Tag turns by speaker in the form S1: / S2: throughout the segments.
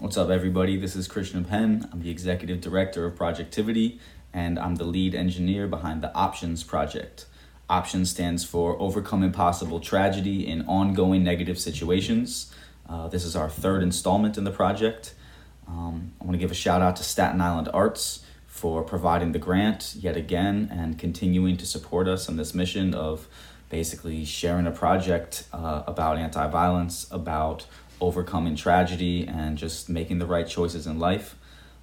S1: What's up, everybody? This is Krishna Penn. I'm the executive director of Projectivity, and I'm the lead engineer behind the Options Project. Options stands for Overcome Impossible Tragedy in Ongoing Negative Situations. Uh, this is our third installment in the project. Um, I want to give a shout out to Staten Island Arts for providing the grant yet again and continuing to support us in this mission of basically sharing a project uh, about anti violence, about overcoming tragedy, and just making the right choices in life.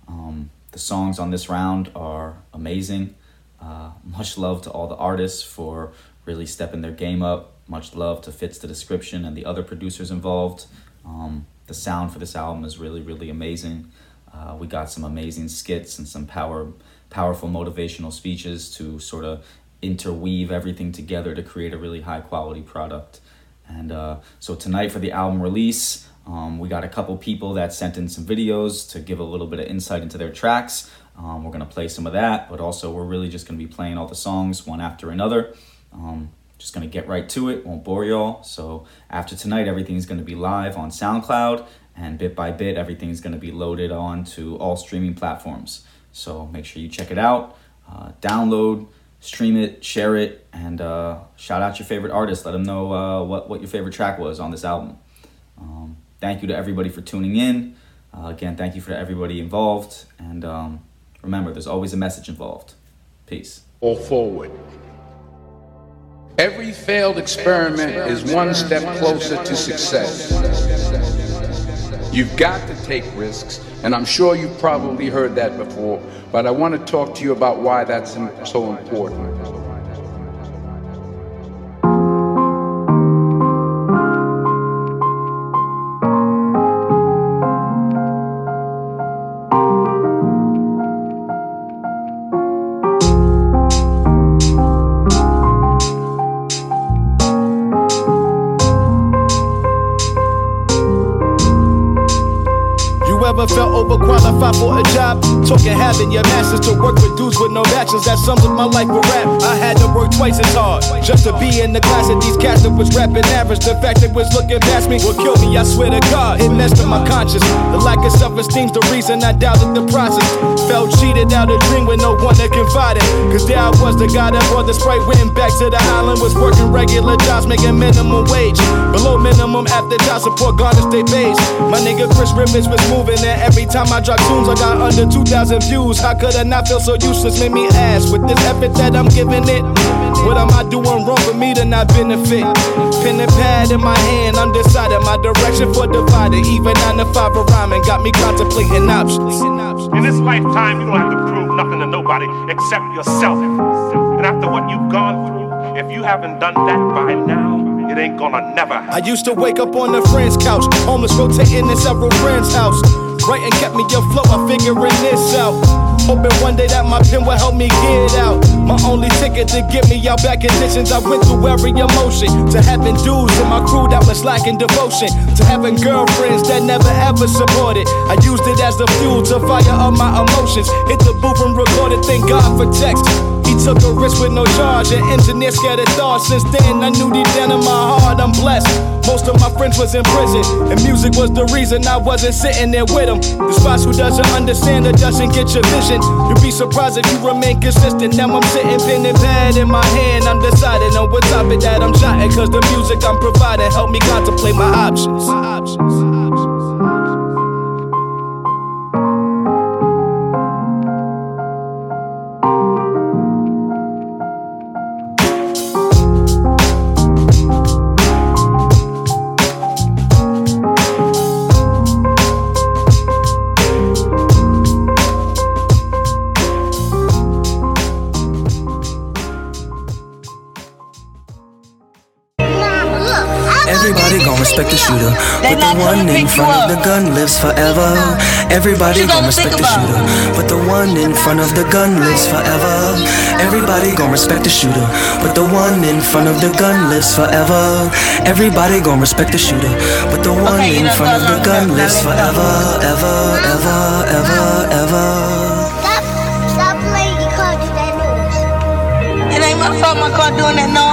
S1: Um, the songs on this round are amazing. Uh, much love to all the artists for really stepping their game up. Much love to Fits the Description and the other producers involved. Um, the sound for this album is really, really amazing. Uh, we got some amazing skits and some power, powerful motivational speeches to sort of interweave everything together to create a really high quality product. And uh, so tonight for the album release, um, we got a couple people that sent in some videos to give a little bit of insight into their tracks. Um, we're gonna play some of that, but also we're really just gonna be playing all the songs one after another. Um, just gonna get right to it, won't bore y'all. So after tonight, everything's gonna be live on SoundCloud, and bit by bit, everything's gonna be loaded onto all streaming platforms. So make sure you check it out, uh, download, stream it, share it, and uh, shout out your favorite artist. Let them know uh, what, what your favorite track was on this album. Um, thank you to everybody for tuning in. Uh, again, thank you for everybody involved. And um, remember, there's always a message involved. Peace.
S2: Or forward. Every failed experiment is one step closer to success. You've got to take risks, and I'm sure you've probably heard that before, but I want to talk to you about why that's so important.
S3: Overqualified for a job? Talking having your masters to work with dudes with no bachelors. That sums up my life with rap. I had to work twice as hard just to be in the class that these cats that was rapping average. The fact that was looking past me would kill me. I swear to God, it messed up my conscience. The lack of self-esteem's the reason I doubted the process. Felt cheated out of dream with no one to confide in. Cause there I was, the guy that brought the sprite. Went back to the island, was working regular jobs, making minimum wage. Below minimum after child support, garnish they base. My nigga Chris Rivers was moving and every time I drop tunes, I got under 2,000 views. How could I not feel so useless? Made me ask, with this effort that I'm giving it, what am I doing wrong for me to not benefit? Pen and pad in my hand, I'm deciding my direction for divided. Even 9 to 5 a rhyming got me contemplating options.
S4: In this lifetime, you don't have to prove nothing to nobody except yourself. And after what you've gone through, if you haven't done that by now, it ain't gonna never happen.
S3: I used to wake up on a friend's couch, homeless rotating in several friends' house. Writing kept me afloat, I'm figuring this out. Hoping one day that my pen will help me get out. My only ticket to get me out back conditions. I went through every emotion. To having dudes in my crew that was lacking devotion. To having girlfriends that never ever supported. I used it as the fuel to fire up my emotions. Hit the booth and recorded, thank God for text. He took a risk with no charge. An engineer scared of thoughts. Since then, I knew deep down in my heart I'm blessed. Friends was in prison, and music was the reason I wasn't sitting there with them. The spots who doesn't understand or doesn't get your vision. You'd be surprised if you remain consistent. Now I'm sitting pen and pad in my hand. I'm deciding on what topic that I'm jotting. Cause the music I'm providing help me contemplate my options. My options.
S5: Lives forever. Everybody gon' respect the shooter, but the one in front of the gun lives forever. Everybody gon' respect the shooter, but the one in front of the gun lives forever. Everybody gon' respect the shooter, but the one
S6: Okay,
S5: in front of the gun
S6: no,
S5: lives
S6: no, no.
S5: forever, ever, ever, ever, ever.
S7: Stop, stop playing your car, do that noise.
S6: It ain't my fault my car doing that noise.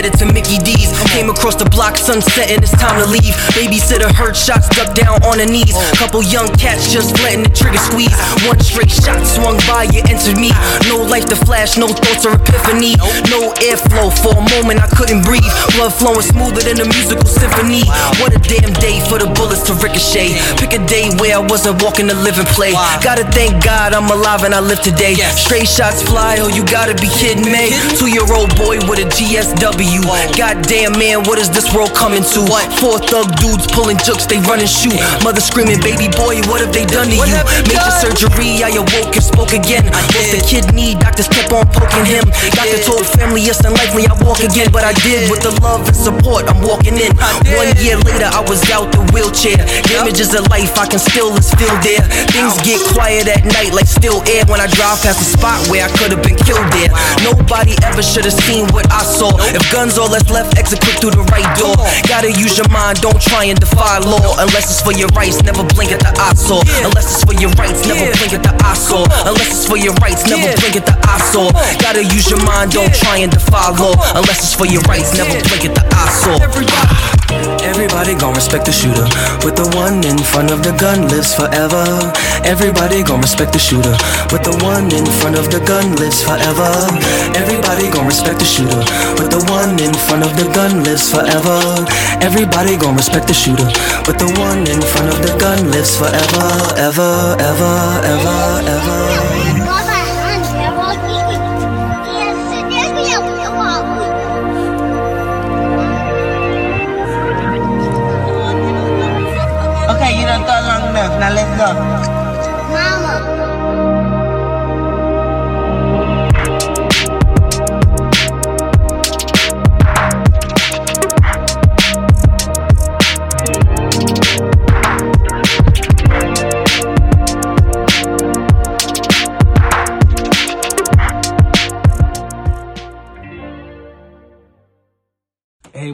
S5: Headed to Mickey D's. Came across the block, sunset, and it's time to leave. Babysitter heard shots, ducked down on her knees. Couple young cats just letting the trigger squeeze. One straight shot swung by, you entered me. No life to flash, no thoughts or epiphany. No airflow for a moment, I couldn't breathe. Blood flowing smoother than a musical symphony. What a damn day for the bullets to ricochet. Pick a day where I wasn't walking to live living play. Gotta thank God I'm alive and I live today. Straight shots fly, oh, you gotta be kidding me. Two year old boy with a GSW. Goddamn, man, what is this world coming to? Four thug dudes pulling jokes, they run and shoot. Mother screaming, baby boy, what have they done to you? Major surgery, I awoke and spoke again. Lost a kidney, doctors kept on poking him. Doctor told family it's unlikely I walk again, but I did with the love and support. I'm walking in. One year later, I was out the wheelchair. Damages of life, I can still is feel there. Things get quiet at night like still air when I drive past the spot where I could have been killed there. Nobody ever should have seen what I saw. If guns all that's left, exit quick through the right door. Gotta use your mind, don't try and defy law. Unless it's for your rights, never blink at the eyesore. Unless it's for your rights, never blink at the eyesore. Unless it's for your rights, never blink at the eyesore. Gotta use your mind, don't try and defy law. Unless it's for your rights, never blink at the eyesore. Everybody gon' respect the shooter, but the one in front of the gun lives forever. Everybody gon' respect the shooter, but the one in front of the gun lives forever. Everybody gon' respect the shooter, but the one in front of the gun lives forever. Everybody gon' respect the shooter, but the one in front of the gun lives forever, ever, ever, ever, ever.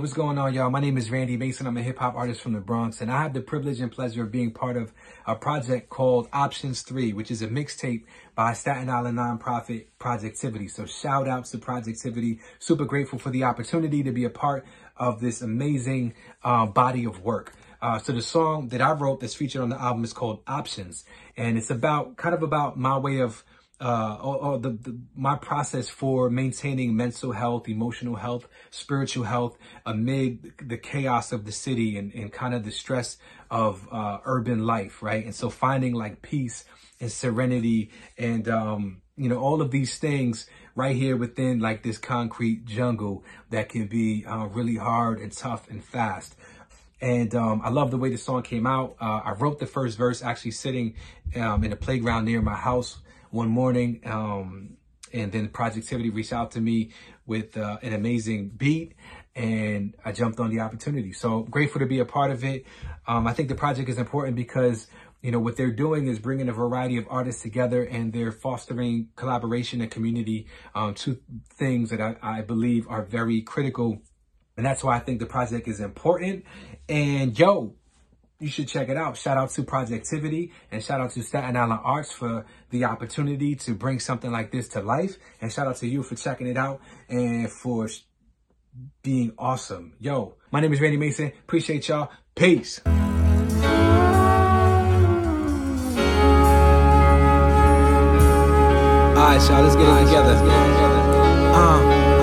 S8: What's going on, y'all? My name is Randy Mason. I'm a hip hop artist from the Bronx, and I have the privilege and pleasure of being part of a project called Options 3, which is a mixtape by Staten Island nonprofit Projectivity. So, shout outs to Projectivity. Super grateful for the opportunity to be a part of this amazing uh, body of work. Uh, so the song that I wrote that's featured on the album is called Options, and it's about kind of about my way of uh, or, or the, the my process for maintaining mental health, emotional health, spiritual health amid the chaos of the city and, and kind of the stress of uh, urban life, right? And so finding like peace and serenity and um, you know all of these things right here within like this concrete jungle that can be uh, really hard and tough and fast. And um, I love the way the song came out. Uh, I wrote the first verse actually sitting um, in a playground near my house one morning. Um, and then Projectivity reached out to me with uh, an amazing beat, and I jumped on the opportunity. So grateful to be a part of it. Um, I think the project is important because you know what they're doing is bringing a variety of artists together, and they're fostering collaboration and community. Um, two things that I, I believe are very critical, and that's why I think the project is important. And yo, you should check it out. Shout out to Projectivity and shout out to Staten Island Arts for the opportunity to bring something like this to life. And shout out to you for checking it out and for being awesome. Yo, my name is Randy Mason. Appreciate y'all. Peace.
S9: Alright, y'all, let's get it together. Uh,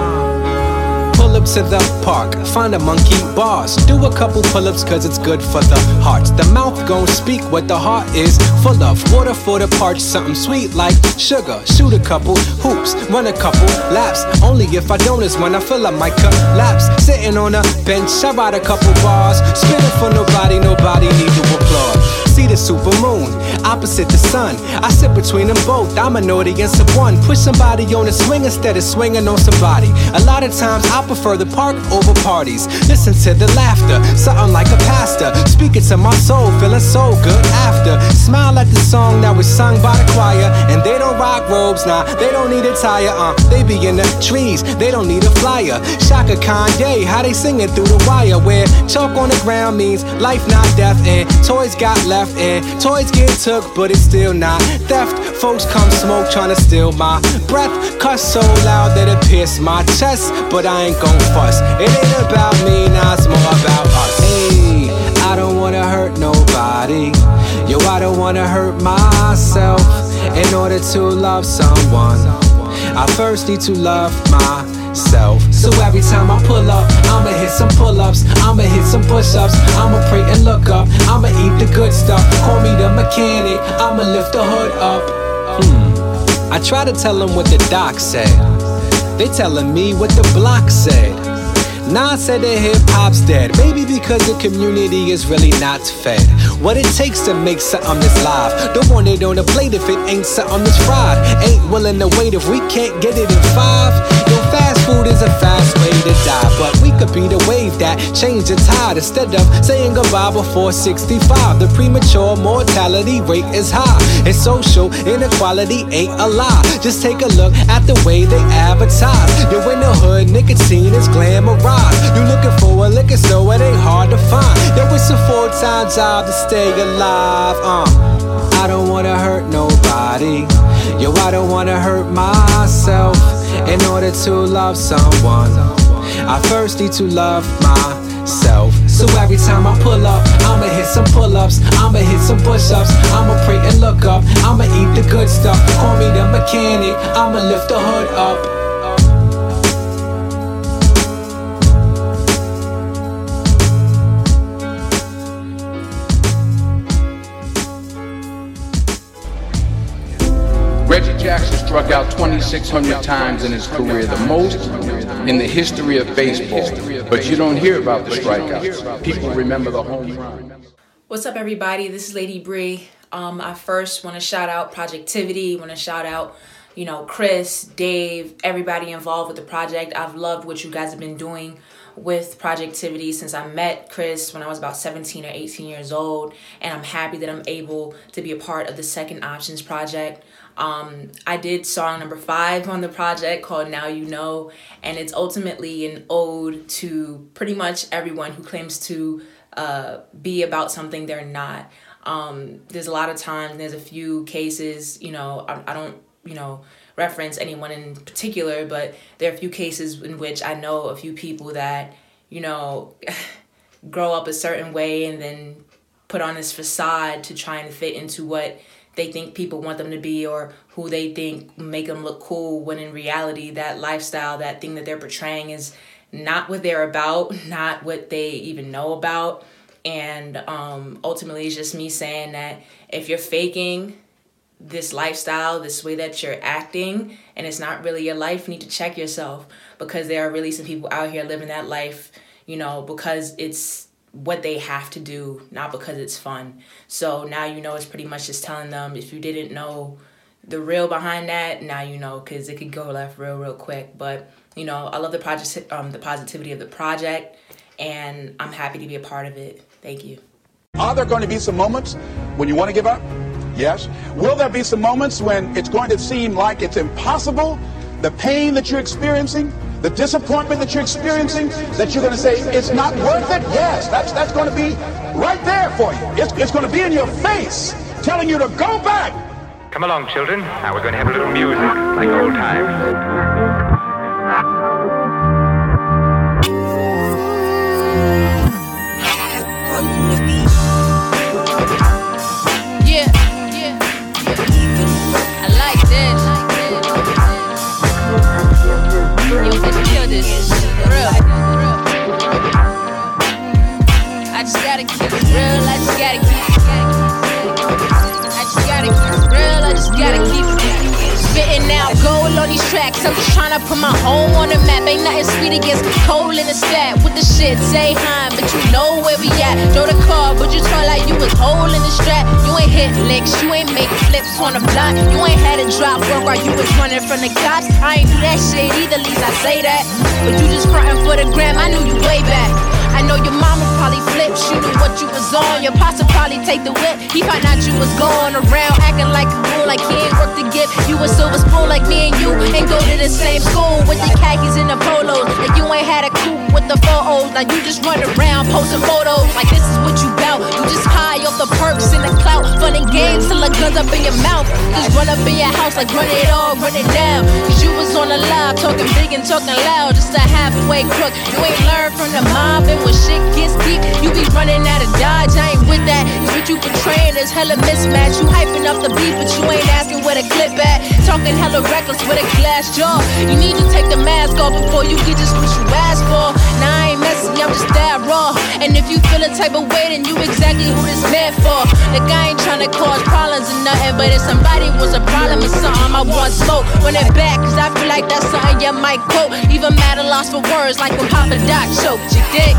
S9: up to the park, find a monkey bars. Do a couple pull ups, cause it's good for the heart. The mouth gon' speak what the heart is full of. Water for the parched, something sweet like sugar. Shoot a couple hoops, run a couple laps. Only if I don't is when I fill up my cup laps. Sitting on a bench, I write a couple bars. Spinning for nobody, nobody need to applaud. Super moon, opposite the sun. I sit between them both, I'm an audience of one. Push somebody on a swing instead of swinging on somebody. A lot of times I prefer the park over parties. Listen to the laughter, something like a pastor. Speaking to my soul, feeling so good after. Smile at the song that was sung by the choir. And they don't rock robes, nah, they don't need a tire, uh. They be in the trees, they don't need a flyer. Shaka Kanye, how they singing through the wire. Where chalk on the ground means life, not death. And toys got left, toys get took, but it's still not theft. folks come smoke trying to steal my breath. Cuss so loud that it pierced my chest. But I ain't gon' fuss. It ain't about me, now it's more about us. Hey, I don't wanna hurt nobody. Yo, I don't wanna hurt myself. In order to love someone, I first need to love myself. So every time I pull up, I'ma hit some pull ups, I'ma hit some push ups, I'ma pray and look up, I'ma eat the good stuff. Call me the mechanic, I'ma lift the hood up. Hmm. I try to tell them what the doc said. They telling me what the block said. Nas said that hip hop's dead. Maybe because the community is really not fed. What it takes to make something that's live. Don't want it on a plate if it ain't something that's fried. Ain't willing to wait if we can't get it in five. Yo, fast food is a fast way to die. But we could be the wave that change the tide instead of saying goodbye before 65. The premature mortality rate is high. And social inequality ain't a lie. Just take a look at the way they advertise. Yo, in the hood, nicotine is glamorized. You looking for a liquor store, it ain't hard to find. Yo, it's a full time job to stay alive. Uh, I don't wanna hurt nobody. Yo, I don't wanna hurt myself. In order to love someone, I first need to love myself. So every time I pull up, I'ma hit some pull ups, I'ma hit some push ups, I'ma pray and look up, I'ma eat the good stuff. Call me the mechanic, I'ma lift the hood up.
S2: Jackson struck out 2,600 times in his career, the most in the history of baseball. But you don't hear about the strikeouts. People remember the home run.
S10: What's up, everybody? This is Lady Bree. Um, I first want to shout out Projectivity. Want to shout out, you know, Chris, Dave, everybody involved with the project. I've loved what you guys have been doing with Projectivity since I met Chris when I was about 17 or 18 years old, and I'm happy that I'm able to be a part of the Second Options project. Um, I did song number five on the project called Now You Know, and it's ultimately an ode to pretty much everyone who claims to uh, be about something they're not. Um, there's a lot of times, there's a few cases, you know, I, I don't, you know, reference anyone in particular, but there are a few cases in which I know a few people that, you know, grow up a certain way and then put on this facade to try and fit into what they think people want them to be or who they think make them look cool when in reality that lifestyle that thing that they're portraying is not what they're about not what they even know about. And um, ultimately it's just me saying that if you're faking this lifestyle this way that you're acting and it's not really your life you need to check yourself. Because there are really some people out here living that life you know because it's what they have to do, not because it's fun. So now you know it's pretty much just telling them if you didn't know the real behind that, now you know because it could go left real real quick. But you know, I love the project, um, the positivity of the project, and I'm happy to be a part of it. Thank you.
S11: Are there going to be some moments when you want to give up? Yes. Will there be some moments when it's going to seem like it's impossible? The pain that you're experiencing, the disappointment that you're experiencing, that you're going to say, it's not worth it? Yes, that's, that's going to be right there for you. It's, it's going to be in your face, telling you to go back.
S12: Come along, children. Now we're going to have a little music, like old times.
S13: Spitting out gold on these tracks. I'm just trying to put my home on the map. Ain't nothing sweet against cold in the stat. With the shit, say hi, but you know where we at. Throw the car, but you talk like you was holding the strap. You ain't hit licks, you ain't make flips on the block. You ain't had a drop work while you was running from the cops. I ain't do that shit either, least I say that. But you just frontin' for the gram, I knew you way back. I know your mama probably she knew what you was on. Your would probably take the whip. He found out you was going around acting like a fool, like he ain't worth the gift. You a silver spoon like me and you, and go to the same school with the khakis and the polos. Like you ain't had a coupe with the four O's. Now you just run around posting photos like this is what you bout. You just high off the perks and the clout, fun and games till the guns up in your mouth. Just run up in your house like run it all, run it down. Cause you was on the live talking big and talking loud. Just a halfway crook. You ain't learned from the mob. And when shit gets deep, you be running out of dodge. I ain't with that. Cause what you portraying is hella mismatch. You hyping up the beat, but you ain't asking where the clip at. Talking hella reckless with a glass jaw. You need to take the mask off before you get just what you asked for. Now I ain't messing, I'm just that raw. And if you feel a type of way, then you exactly who this meant for. Like I ain't trying to cause problems or nothing, but if somebody was a problem or something, I want smoke. When it back, cause I feel like that's something you might quote. Even mad at lost for words, like when Papa Doc choked your dick.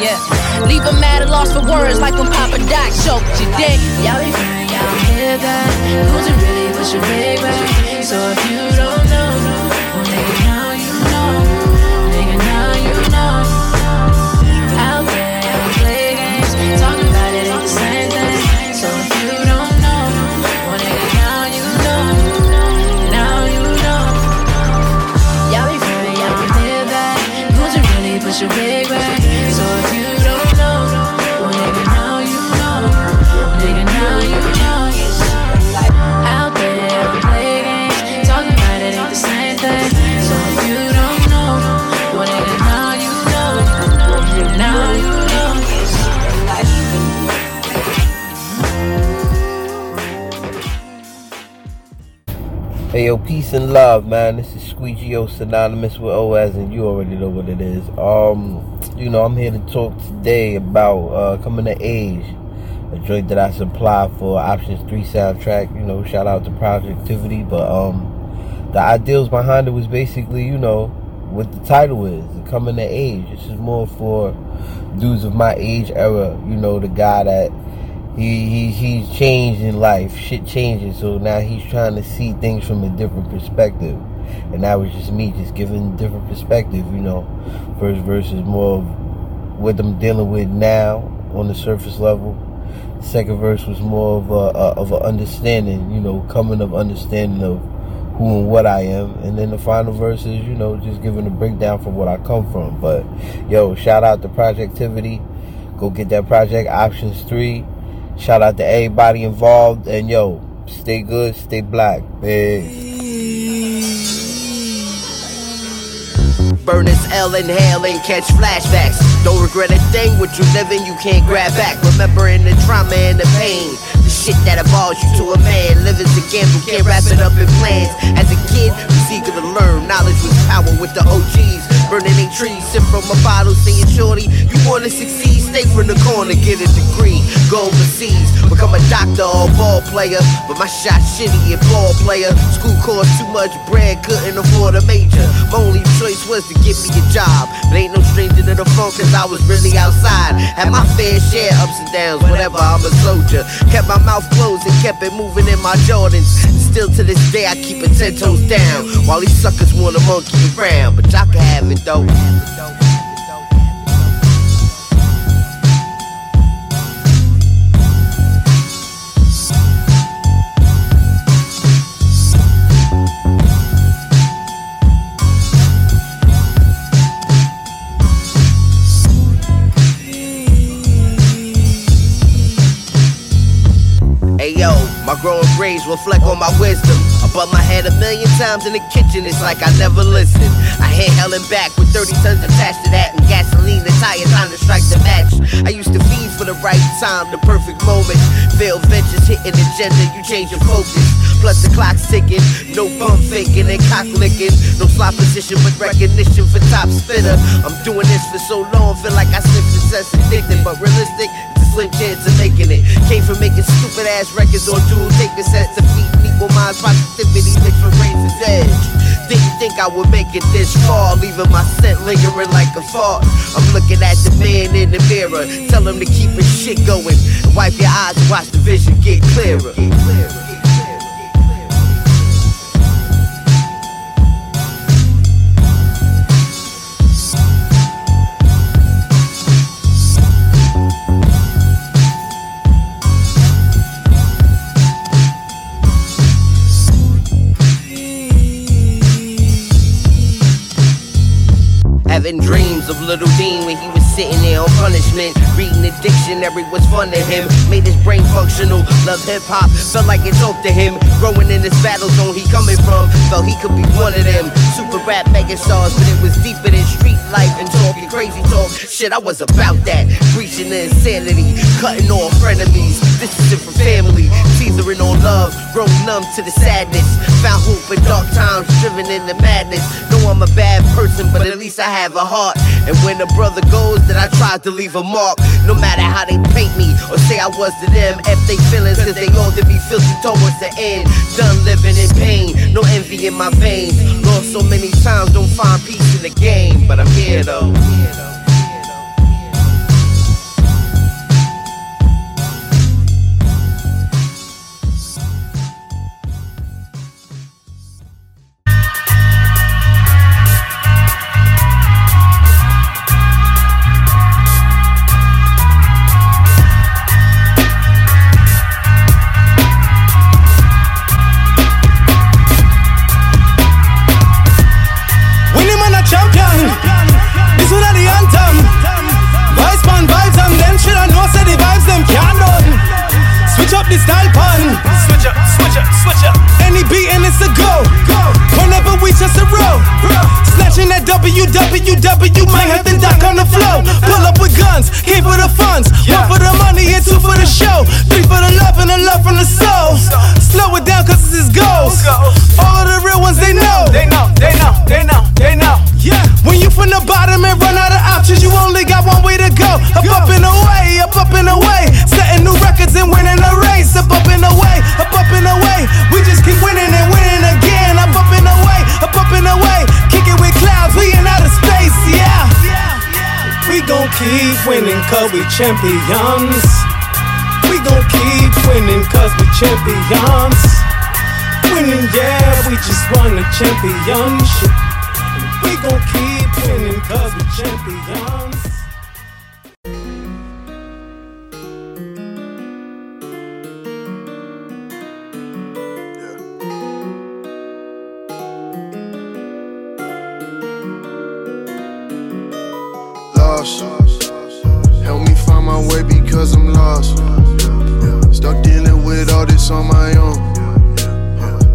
S13: Yeah. Leave a mad at lost for words, like when Papa Doc choked your dick.
S14: Y'all be fine, y'all hear that? Who's it really? What's your bag? So if you don't
S15: peace and love, man. This is Squeegee synonymous with OS, and you already know what it is. Um, you know, I'm here to talk today about uh, coming to age, a joint that I supply for Options Three soundtrack. You know, shout out to Projectivity, but um, the ideals behind it was basically, you know, what the title is, coming to age. This is more for dudes of my age era. You know, the guy that he, he he's changed in life. Shit changes, so now he's trying to see things from a different perspective. And that was just me, just giving different perspective. You know, first verse is more of what I'm dealing with now on the surface level. Second verse was more of a, a of an understanding. You know, coming of understanding of who and what I am. And then the final verse is, you know, just giving a breakdown from what I come from. But yo, shout out to Projectivity. Go get that project options three. Shout out to everybody involved and yo, stay good, stay black. Big.
S16: Burn as L, inhale and catch flashbacks. Don't regret a thing, what you living, you can't grab back. Remembering the trauma and the pain. The shit that evolves you to a man. Living's a gamble, can't wrap it up in plans. As a kid, was eager to learn. Knowledge was power with the OGs. Burning they trees, sip from a bottle, saying, Shorty, you wanna succeed, stay from the corner, get a degree. Go overseas, become a doctor or ball player. But my shot shitty and ball player. School cost too much bread, couldn't afford a major. My only choice was to get me a job. But ain't no stranger to the phone, cause I was really outside. Had my fair share ups and downs, whatever, I'm a soldier. Kept my mouth closed and kept it moving in my Jordans. Still to this day, I keep it ten toes down. While these suckers wanna monkey around, but y'all can have it though. Hey yo, my growing grades reflect on my wisdom. Butt my head a million times in the kitchen, it's like I never listened. I hit hell and back with 30 tons attached to that and gasoline the tires time to strike the match. I used to feed for the right time, the perfect moment. Failed ventures hitting agenda, you change your focus. Plus the clock's ticking, no pump faking and cock licking. No slot position, but recognition for top spitter. I'm doing this for so long, feel like I slip success addicted, but realistic. Slim chance of making it. Came from making stupid ass records on dual tape cassettes to feed equal minds, positivity, with razor's edge. Didn't think I would make it this far, leaving my scent lingering like a fart. I'm looking at the man in the mirror, tell him to keep his shit going. Wipe your eyes and watch the vision get clearer. Get clearer. Of little Dean when he was sitting there on punishment. Reading the dictionary was fun to him. Made his brain functional. Love hip hop, felt like it's talked to him. Growing in this battle zone he coming from, felt he could be one of them. Super rap mega stars, but it was deeper than street life and talking crazy talk. Shit, I was about that. Preaching the insanity, cutting off frenemies. This is for family. Teasering on love, grown numb to the sadness. Found hope in dark times, driven into madness. Know I'm a bad person, but at least I have a heart. And when a brother goes, then I try to leave a mark. No matter how they paint me or say I was to them, if they feelings, cause they all to be filthy towards the end. Done living in pain, no envy in my veins. Lost so many times, don't find peace in the game, but I'm here though.
S3: Cause we champions. We gon' keep winning cause we champions. Winning, yeah, we just won a championship. We gon' keep winning cause we champions.
S17: lost. Lost. Stuck dealing with all this on my own.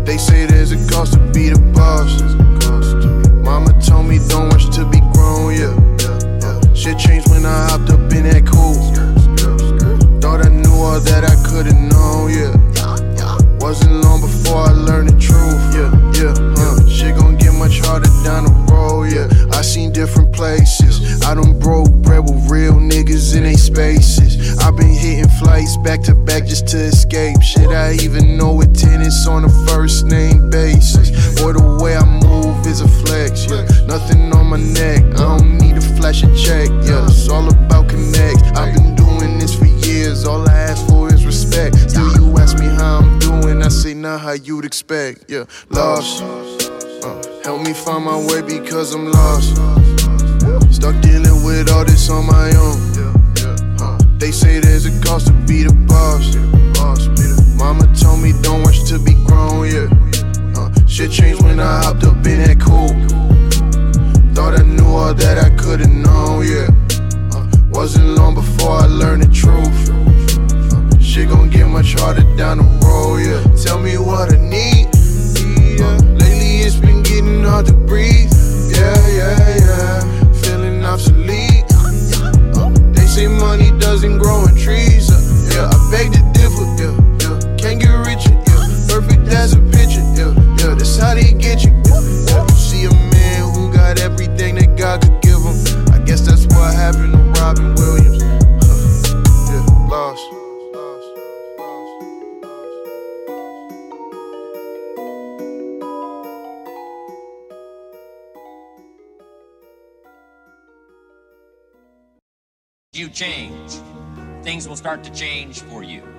S17: They say there's a cost to be the boss. Mama told me don't rush to be grown, yeah. Shit changed when I hopped up in that coupe. Thought I knew all that I could've known, yeah. Wasn't long before I learned the truth, yeah, yeah. Uh, shit gon' get much harder down the road, yeah. I seen different places. I done broke with real niggas in they spaces. I've been hitting flights back to back just to escape. Shit, I even know tenants on a first name basis. Boy, the way I move is a flex, yeah. Nothing on my neck, I don't need to flash a check, yeah. It's all about connect. I've been doing this for years, all I ask for is respect. Still, you ask me how I'm doing, I say not how you'd expect, yeah. Lost. Uh, help me find my way because I'm lost. Stuck with all this on my own. Uh, they say there's a cost to be the boss. Mama told me don't rush to be grown, yeah. Uh, shit changed when I hopped up in that coupe. Thought I knew all that I could've known, yeah. Uh, wasn't long before I learned the truth. Uh, shit gon' get much harder down the road, yeah. Tell me what I need.
S18: Change, things will start to change for you.